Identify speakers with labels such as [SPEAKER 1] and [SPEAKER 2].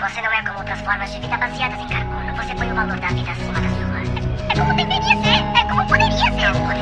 [SPEAKER 1] Você não é como outras formas de vida baseadas em carbono. Você põe o valor da vida acima da sua. É como deveria ser. É como poderia ser.